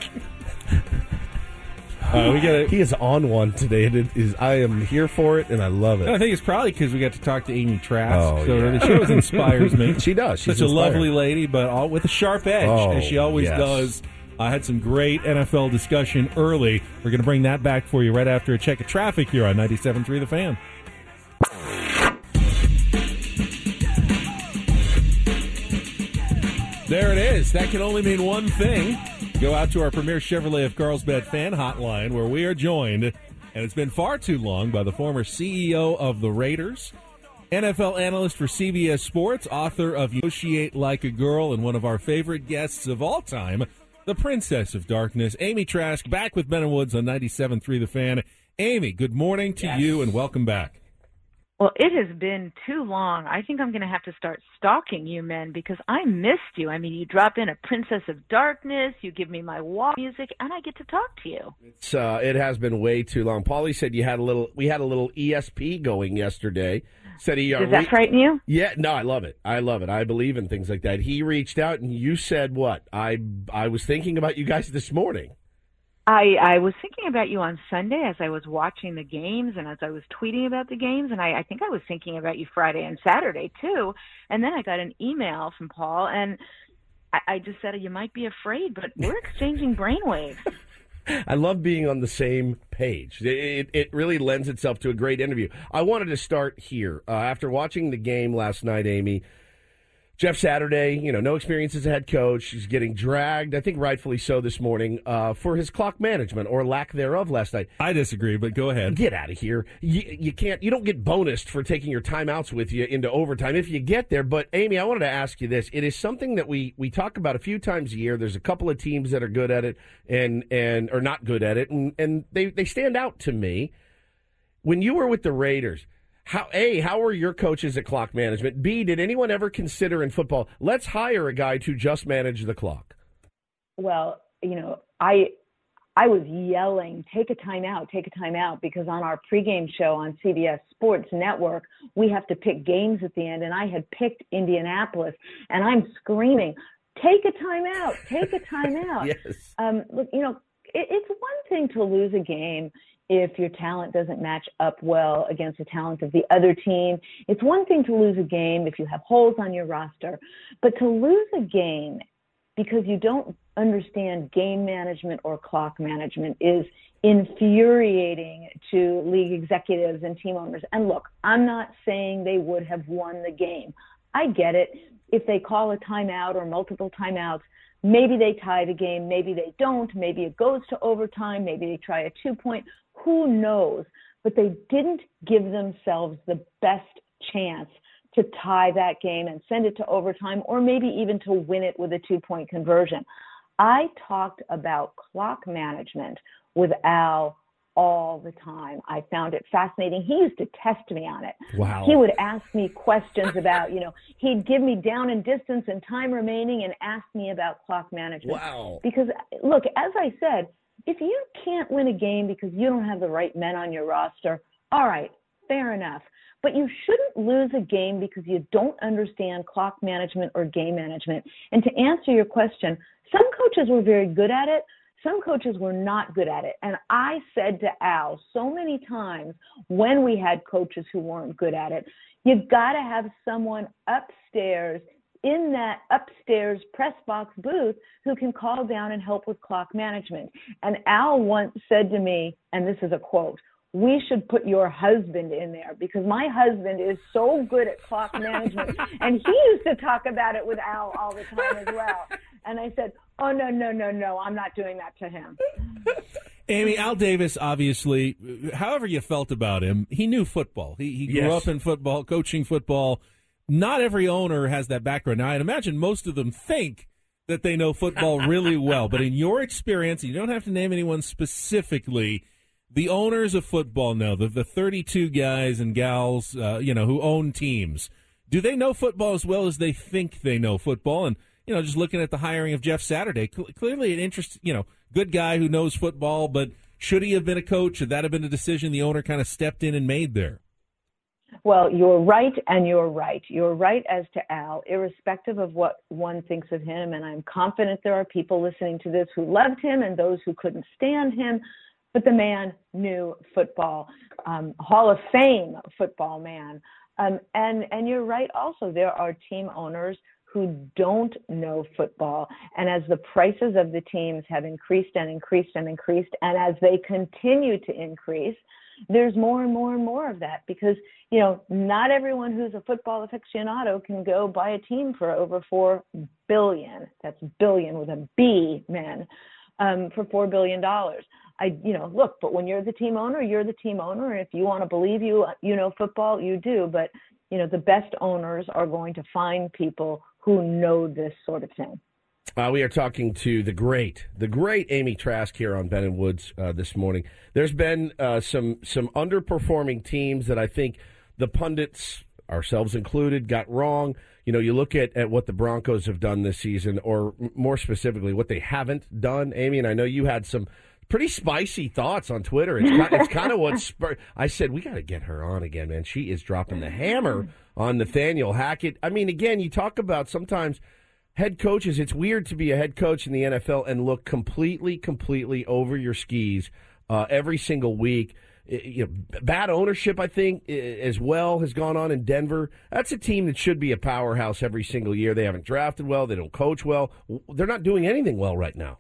Speaker 2: Uh, we gotta-
Speaker 3: he is on one today. and It is. I am here for it, and I love it.
Speaker 2: I
Speaker 3: it.
Speaker 2: think it's probably because we got to talk to Amy Trask.
Speaker 3: Oh,
Speaker 2: so
Speaker 3: yeah.
Speaker 2: the show inspires me. *laughs*
Speaker 3: She does. She's
Speaker 2: Such a lovely lady, but all with a sharp edge,
Speaker 3: Oh,
Speaker 2: as she always
Speaker 3: yes.
Speaker 2: does. I had some great NFL discussion early. We're going to bring that back for you right after a check of traffic here on 97.3 The Fan. There it is. That can only mean one thing. Go out to our premier Chevrolet of Carlsbad fan hotline where we are joined, and it's been far too long, by the former CEO of the Raiders, NFL analyst for CBS Sports, author of Negotiate Like a Girl, and one of our favorite guests of all time, the Princess of Darkness, Amy Trask, back with Ben and Woods on 97.3 The Fan. Amy, good morning to you and welcome back.
Speaker 14: Well, it has been too long. I think I'm going to have to start stalking you men because I missed you. I mean, you drop in a Princess of Darkness, you give me my walk music, and I get to talk to you.
Speaker 3: It's, uh, it has been way too long. Paulie said you had a little. We had a little ESP going yesterday. Said he. uh,
Speaker 14: Does that
Speaker 3: re-
Speaker 14: frighten you?
Speaker 3: Yeah, no, I love it. I love it. I believe in things like that. He reached out and you said what? I I was thinking about you guys this morning.
Speaker 14: I I was thinking about you on Sunday as I was watching the games and as I was tweeting about the games, and I, I think I was thinking about you Friday and Saturday too. And then I got an email from Paul, and I, I just said you might be afraid, but we're *laughs* exchanging brainwaves.
Speaker 3: I love being on the same page. It, it, really lends itself to a great interview. I wanted to start here. Uh, after watching the game last night, Amy, Jeff Saturday, you know, no experience as a head coach. He's getting dragged, I think rightfully so this morning, uh, for his clock management or lack thereof last night.
Speaker 2: I disagree, but go ahead.
Speaker 3: Get out of here. You, you can't, you don't get bonused for taking your timeouts with you into overtime if you get there. But Amy, I wanted to ask you this. It is something that we, we talk about a few times a year. There's a couple of teams that are good at it and, and are not good at it. And, and they, they stand out to me. When you were with the Raiders, how a how were your coaches at clock management? B did anyone ever consider in football let's hire a guy to just manage the clock?
Speaker 15: well, you know, I I was yelling, take a timeout, take a timeout, because on our pregame show on CBS Sports Network, we have to pick games at the end, and I had picked Indianapolis, and I'm screaming, take a timeout, take a *laughs* timeout.
Speaker 3: Yes.
Speaker 15: Um, look, you know, it, it's one thing to lose a game if your talent doesn't match up well against the talent of the other team. It's one thing to lose a game if you have holes on your roster, but to lose a game because you don't understand game management or clock management is infuriating to league executives and team owners. And look, I'm not saying they would have won the game. I get it. If they call a timeout or multiple timeouts, maybe they tie the game, maybe they don't, maybe it goes to overtime, maybe they try a two point, who knows? But they didn't give themselves the best chance to tie that game and send it to overtime or maybe even to win it with a two point conversion. I talked about clock management with Al all the time. I found it fascinating. He used to test me on it.
Speaker 3: Wow.
Speaker 15: He would ask me questions about, you know, he'd give me down and distance and time remaining and ask me about clock management.
Speaker 3: Wow.
Speaker 15: Because look, as I said, if you can't win a game because you don't have the right men on your roster, all right, fair enough. But you shouldn't lose a game because you don't understand clock management or game management. And to answer your question, some coaches were very good at it, some coaches were not good at it. And I said to Al so many times when we had coaches who weren't good at it, you've got to have someone upstairs in that upstairs press box booth who can call down and help with clock management. And Al once said to me, and this is a quote, we should put your husband in there because my husband is so good at clock management *laughs* and he used to talk about it with Al all the time as well. And I said, "Oh no, no, no, no, I'm not doing that to him." *laughs*
Speaker 2: Amy, Al Davis, obviously, however you felt about him, he knew football. He, he grew
Speaker 3: Yes.
Speaker 2: up in football, coaching football. Not every owner has that background. Now, I'd imagine most of them think that they know football *laughs* really well. But in your experience, you don't have to name anyone specifically. The owners of football know the the 32 guys and gals, uh, you know, who own teams. Do they know football as well as they think they know football? And you know, just looking at the hiring of Jeff Saturday, cl- clearly an interest, you know, good guy who knows football, but should he have been a coach? Should that have been a decision the owner kind of stepped in and made there?
Speaker 15: Well, you're right, and you're right. You're right as to Al, irrespective of what one thinks of him. And I'm confident there are people listening to this who loved him and those who couldn't stand him. But the man knew football, um, Hall of Fame football man. Um, and and you're right. Also, there are team owners who don't know football, and as the prices of the teams have increased and increased and increased, and as they continue to increase, there's more and more and more of that because you know not everyone who's a football aficionado can go buy a team for over four billion. That's billion with a B, man, um, for four billion dollars. I, you know, look, but when you're the team owner, you're the team owner. And if you want to believe you, you know, football, you do. But you know, the best owners are going to find people who know this sort of thing.
Speaker 3: Uh, we are talking to the great, the great Amy Trask here on Ben and Woods uh, this morning. There's been uh, some some underperforming teams that I think the pundits, ourselves included, got wrong. You know, you look at, at what the Broncos have done this season, or more specifically, what they haven't done. Amy, and I know you had some pretty spicy thoughts on Twitter. It's kind, it's kind of what spurred. I said we got to get her on again, man. She is dropping the hammer on Nathaniel Hackett. I mean, again, you talk about sometimes head coaches. It's weird to be a head coach in the NFL and look completely, completely over your skis uh, every single week. You know, bad ownership, I think, as well has gone on in Denver. That's a team that should be a powerhouse every single year. They haven't drafted well. They don't coach well. They're not doing anything well right now.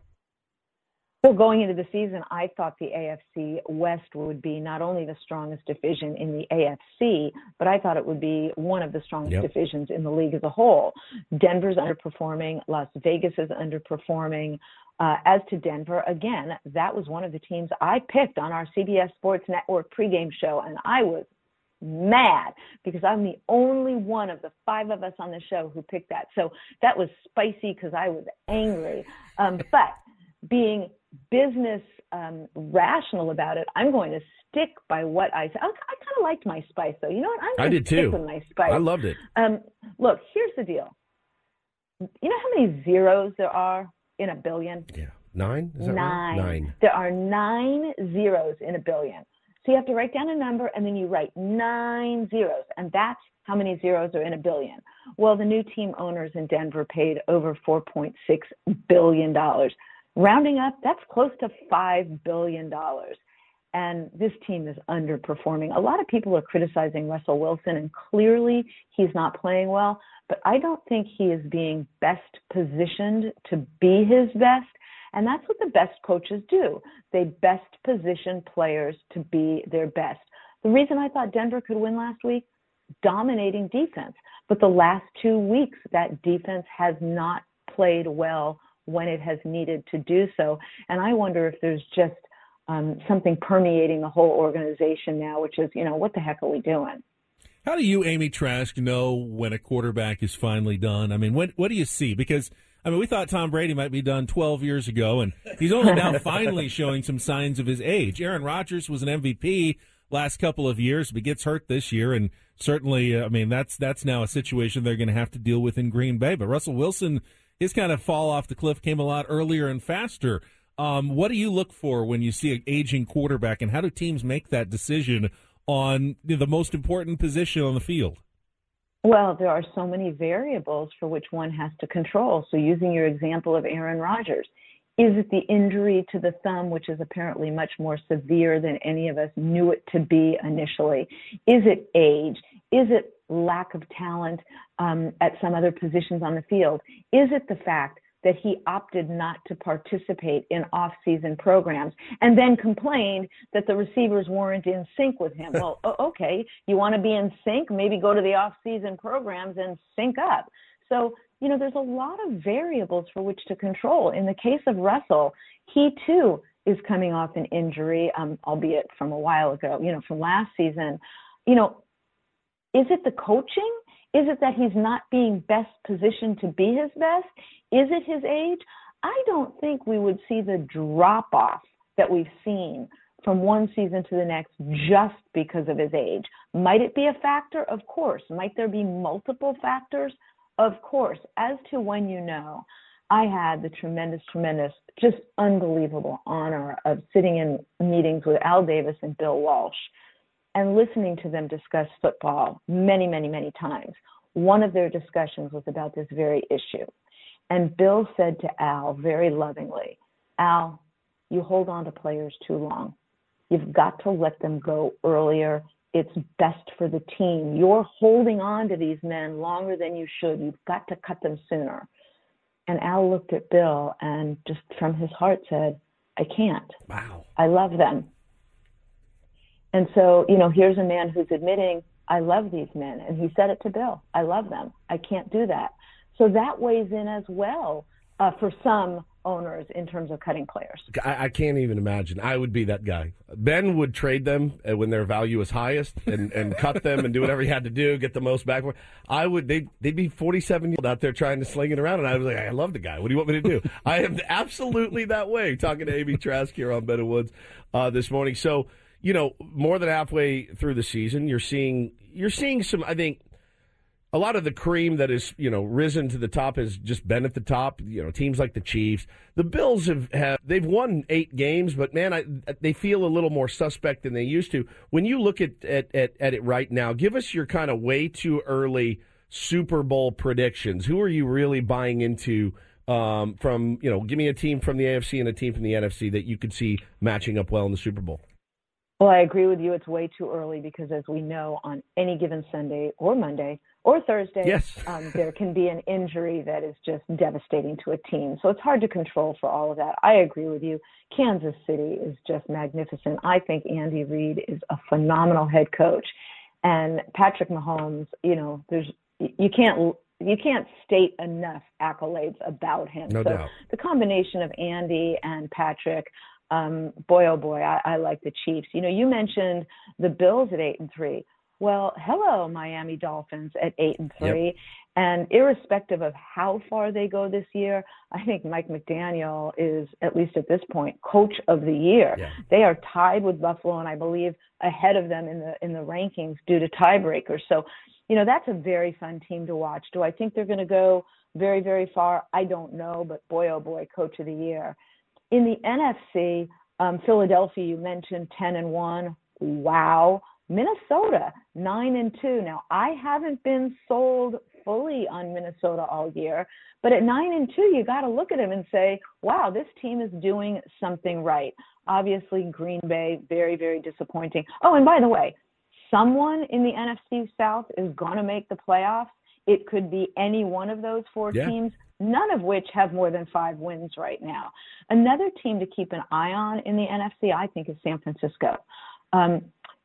Speaker 15: Well, going into the season, I thought the AFC West would be not only the strongest division in the AFC, but I thought it would be one of the strongest
Speaker 16: Yep.
Speaker 15: divisions in the league as a whole. Denver's underperforming, Las Vegas is underperforming. Uh, as to Denver, again, that was one of the teams I picked on our CBS Sports Network pregame show, and I was mad because I'm the only one of the five of us on the show who picked that. So that was spicy because I was angry. Um, *laughs* but being business um, rational about it, I'm going to stick by what I said. I, I kind of liked my spice, though. You know what? I'm
Speaker 3: I did
Speaker 15: stick
Speaker 3: too.
Speaker 15: with my spice.
Speaker 3: I loved it.
Speaker 15: Um, look, here's the deal. You know how many zeros there are in a billion?
Speaker 3: Nine? Is that right?
Speaker 15: nine.
Speaker 3: Nine.
Speaker 15: There are nine zeros in a billion. So you have to write down a number and then you write nine zeros. And that's how many zeros are in a billion. Well, the new team owners in Denver paid over $4.6 billion. Rounding up, that's close to $5 billion. And this team is underperforming. A lot of people are criticizing Russell Wilson, and clearly he's not playing well, but I don't think he is being best positioned to be his best. And that's what the best coaches do. They best position players to be their best. The reason I thought Denver could win last week, dominating defense. But the last two weeks, that defense has not played well when it has needed to do so. And I wonder if there's just um, something permeating the whole organization now, which is, you know, what the heck are we doing?
Speaker 2: How do you, Amy Trask, know when a quarterback is finally done? I mean, what what do you see? Because I mean, we thought Tom Brady might be done 12 years ago, and he's only now *laughs* finally showing some signs of his age. Aaron Rodgers was an MVP last couple of years, but gets hurt this year, and certainly, uh, I mean, that's that's now a situation they're going to have to deal with in Green Bay. But Russell Wilson, his kind of fall off the cliff came a lot earlier and faster. Um, what do you look for when you see an aging quarterback, and how do teams make that decision on the most important position on the field?
Speaker 15: Well, there are so many variables for which one has to control. So, using your example of Aaron Rodgers, is it the injury to the thumb, which is apparently much more severe than any of us knew it to be initially? Is it age? Is it lack of talent um, at some other positions on the field? Is it the fact that he opted not to participate in off-season programs and then complained that the receivers weren't in sync with him. *laughs* well, okay, you want to be in sync? Maybe go to the off-season programs and sync up. So, you know, there's a lot of variables for which to control. In the case of Russell, he too is coming off an injury, um, albeit from a while ago, you know, from last season. You know, is it the coaching? Is it that he's not being best positioned to be his best? Is it his age? I don't think we would see the drop off that we've seen from one season to the next just because of his age. Might it be a factor? Of course. Might there be multiple factors? Of course. As to when you know, I had the tremendous, tremendous, just unbelievable honor of sitting in meetings with Al Davis and Bill Walsh and listening to them discuss football many, many, many times. One of their discussions was about this very issue. And Bill said to Al very lovingly, Al, you hold on to players too long. You've got to let them go earlier. It's best for the team. You're holding on to these men longer than you should. You've got to cut them sooner. And Al looked at Bill and just from his heart said, I can't.
Speaker 3: Wow.
Speaker 15: I love them. And so, you know, here's a man who's admitting, I love these men. And he said it to Bill, I love them. I can't do that. So that weighs in as well uh, for some owners in terms of cutting players.
Speaker 3: I, I, can't even imagine. I would be that guy. Ben would trade them uh, when their value is highest and, and cut them and do whatever he had to do, get the most back. I would. They'd, they'd be 47 years old out there trying to sling it around, and I was like, I love the guy. What do you want me to do? I am absolutely that way. Talking to Amy Trask here on Ben Woods uh, this morning. So you know, more than halfway through the season, you're seeing you're seeing some. I think a lot of the cream that is you know risen to the top has just been at the top. You know, teams like the Chiefs, the Bills have, have they've won eight games, but man, I, they feel a little more suspect than they used to. When you look at at, at, at it right now, give us your kind of way too early Super Bowl predictions. Who are you really buying into? Um, from you know, give me a team from the AFC and a team from the NFC that you could see matching up well in the Super Bowl.
Speaker 15: Well, I agree with you. It's way too early because, as we know, on any given Sunday or Monday or Thursday,
Speaker 3: yes. *laughs*
Speaker 15: um, there can be an injury that is just devastating to a team. So it's hard to control for all of that. I agree with you. Kansas City is just magnificent. I think Andy Reid is a phenomenal head coach, and Patrick Mahomes. You know, there's you can't you can't state enough accolades about him.
Speaker 3: No
Speaker 15: so
Speaker 3: doubt.
Speaker 15: the combination of Andy and Patrick um, boy, oh boy, I, I like the Chiefs. You know, you mentioned the Bills at eight and three. Well, hello, Miami Dolphins at eight and three.
Speaker 3: Yep.
Speaker 15: And irrespective of how far they go this year, I think Mike McDaniel is, at least at this point, coach of the year.
Speaker 3: Yeah.
Speaker 15: They are tied with Buffalo, and I believe ahead of them in the in the rankings due to tiebreakers. So, you know, that's a very fun team to watch. Do I think they're going to go very, very far? I don't know, but boy, oh boy, coach of the year. In the NFC, um, Philadelphia, you mentioned 10 and 1. Wow. Minnesota, 9 and 2. Now, I haven't been sold fully on Minnesota all year. But at nine and two, you got to look at them and say, wow, this team is doing something right. Obviously, Green Bay, very, very disappointing. Oh, and by the way, someone in the NFC South is going to make the playoffs. It could be any one of those four
Speaker 16: Yeah.
Speaker 15: teams, none of which have more than five wins right now. Another team to keep an eye on in the NFC, I think, is San Francisco. Um,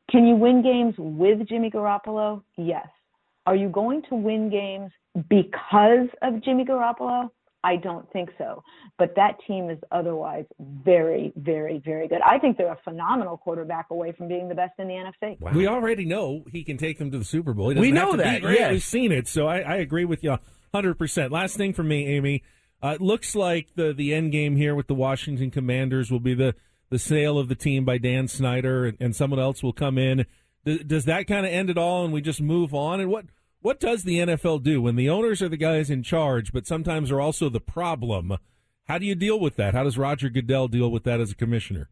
Speaker 15: can you win games with Jimmy Garoppolo? Yes. Are you going to win games because of Jimmy Garoppolo? I don't think so. But that team is otherwise very, very, very good. I think they're a phenomenal quarterback away from being the best in the NFC.
Speaker 2: We already know he can take them to the Super Bowl.
Speaker 3: We know
Speaker 2: to be
Speaker 3: that,
Speaker 2: great.
Speaker 3: yes.
Speaker 2: We've seen it, so I, I agree with you 100%. Last thing for me, Amy. Uh, it looks like the, the end game here with the Washington Commanders will be the, the sale of the team by Dan Snyder, and, and someone else will come in. Does, does that kind of end it all, and we just move on? And what what does the NFL do when the owners are the guys in charge, but sometimes are also the problem? How do you deal with that? How does Roger Goodell deal with that as a commissioner?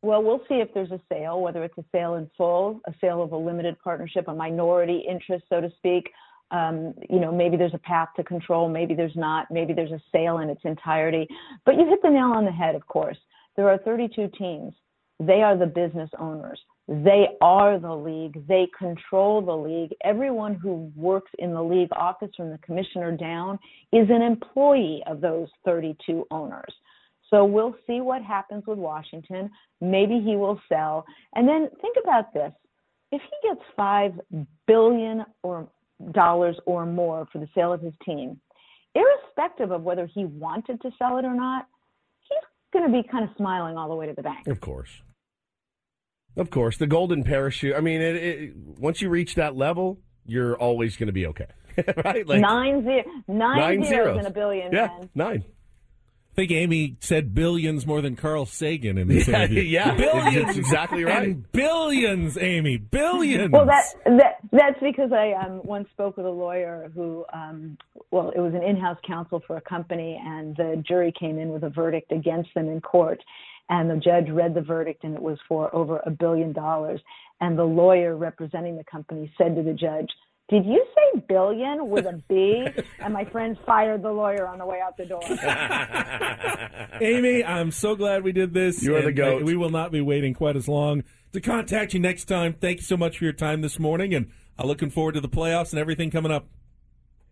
Speaker 15: Well, we'll see if there's a sale, whether it's a sale in full, a sale of a limited partnership, a minority interest, so to speak. Um, you know, maybe there's a path to control, maybe there's not, maybe there's a sale in its entirety. But you hit the nail on the head, of course. There are 32 teams. They are the business owners. They are the league. They control the league. Everyone who works in the league office from the commissioner down is an employee of those 32 owners. So we'll see what happens with Washington. Maybe he will sell. And then think about this. If he gets 5 billion or dollars or more for the sale of his team, irrespective of whether he wanted to sell it or not, he's going to be kind of smiling all the way to the bank.
Speaker 3: Of course. Of course. The golden parachute. I mean, it, it, once you reach that level, you're always going to be okay. *laughs* right?
Speaker 15: nine, zero, nine,
Speaker 3: nine
Speaker 15: zeros
Speaker 3: zeros.
Speaker 15: in a billion,
Speaker 3: Yeah,
Speaker 15: man.
Speaker 3: nine.
Speaker 2: I think Amy said billions more than Carl Sagan in this
Speaker 3: Yeah,
Speaker 2: interview.
Speaker 3: yeah,
Speaker 2: billions.
Speaker 3: that's exactly right.
Speaker 2: And billions, Amy, billions.
Speaker 15: Well, that, that that's because I um, once spoke with a lawyer who, um, well, it was an in-house counsel for a company, and the jury came in with a verdict against them in court, and the judge read the verdict, and it was for over a billion dollars, and the lawyer representing the company said to the judge. Did you say billion with a B? *laughs* and my friends fired the lawyer on the way out the door. *laughs*
Speaker 2: Amy, I'm so glad we did this.
Speaker 3: You are the goat.
Speaker 2: uh, We will not be waiting quite as long to contact you next time. Thank you so much for your time this morning, and I'm looking forward to the playoffs and everything coming up.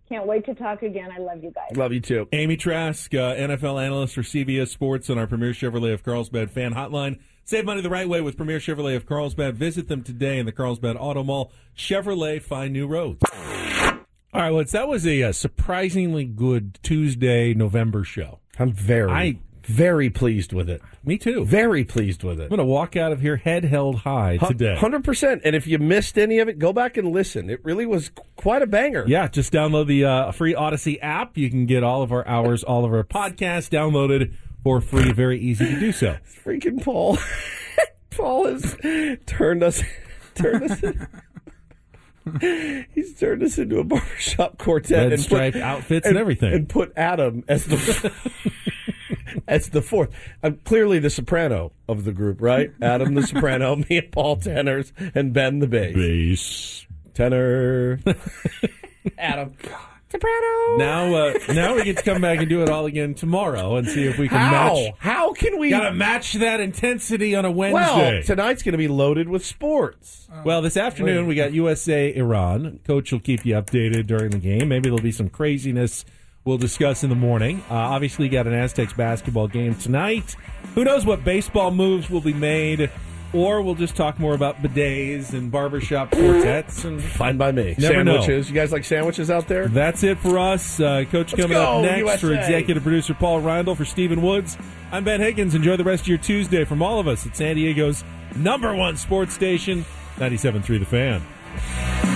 Speaker 15: Can't wait to talk again. I love you guys.
Speaker 3: Love you too.
Speaker 2: Amy Trask, uh, NFL analyst for CBS Sports on our Premier Chevrolet of Carlsbad fan hotline. Save money the right way with Premier Chevrolet of Carlsbad. Visit them today in the Carlsbad Auto Mall. Chevrolet, find new roads. All right, well, that was a, uh surprisingly good Tuesday November show.
Speaker 3: I'm very,
Speaker 2: I-
Speaker 3: very pleased with it.
Speaker 2: Me too.
Speaker 3: Very pleased with it.
Speaker 2: I'm going to walk out of here head held high today.
Speaker 3: Hundred percent. And if you missed any of it, go back and listen. It really was quite a banger.
Speaker 2: Yeah, just download the uh, free Audacy app. You can get all of our hours, all of our podcasts downloaded for free. Very easy to do so. *laughs*
Speaker 3: Freaking Paul. *laughs* Paul has turned us *laughs* turned us He's turned us into a barbershop quartet
Speaker 2: Red
Speaker 3: and
Speaker 2: striped outfits and everything.
Speaker 3: and put Adam as the as the fourth. I'm clearly the soprano of the group, right? Adam the soprano, me and Paul tenors, and Ben the bass.
Speaker 2: Bass
Speaker 3: tenor. Adam. Soprano.
Speaker 2: Now, uh, now we get to come back and do it all again tomorrow and see if we can
Speaker 3: How?
Speaker 2: match.
Speaker 3: How can we?
Speaker 2: Got to match that intensity on a
Speaker 3: well,
Speaker 2: Wednesday.
Speaker 3: tonight's going to be loaded with sports.
Speaker 2: Well, this afternoon we got USA Iran. Coach will keep you updated during the game. Maybe there'll be some craziness we'll discuss in the morning. Uh, obviously, got an Aztecs basketball game tonight. Who knows what baseball moves will be made, or we'll just talk more about bidets and barbershop quartets. And
Speaker 3: Fine by me.
Speaker 2: Never know.
Speaker 3: sandwiches. You guys like sandwiches out there?
Speaker 2: That's it for us. Uh, Coach
Speaker 3: Let's
Speaker 2: coming
Speaker 3: go,
Speaker 2: up next for executive producer Paul Reindl for Stephen Woods. I'm Ben Higgins. Enjoy the rest of your Tuesday from all of us at San Diego's number one sports station, 97.3 The Fan.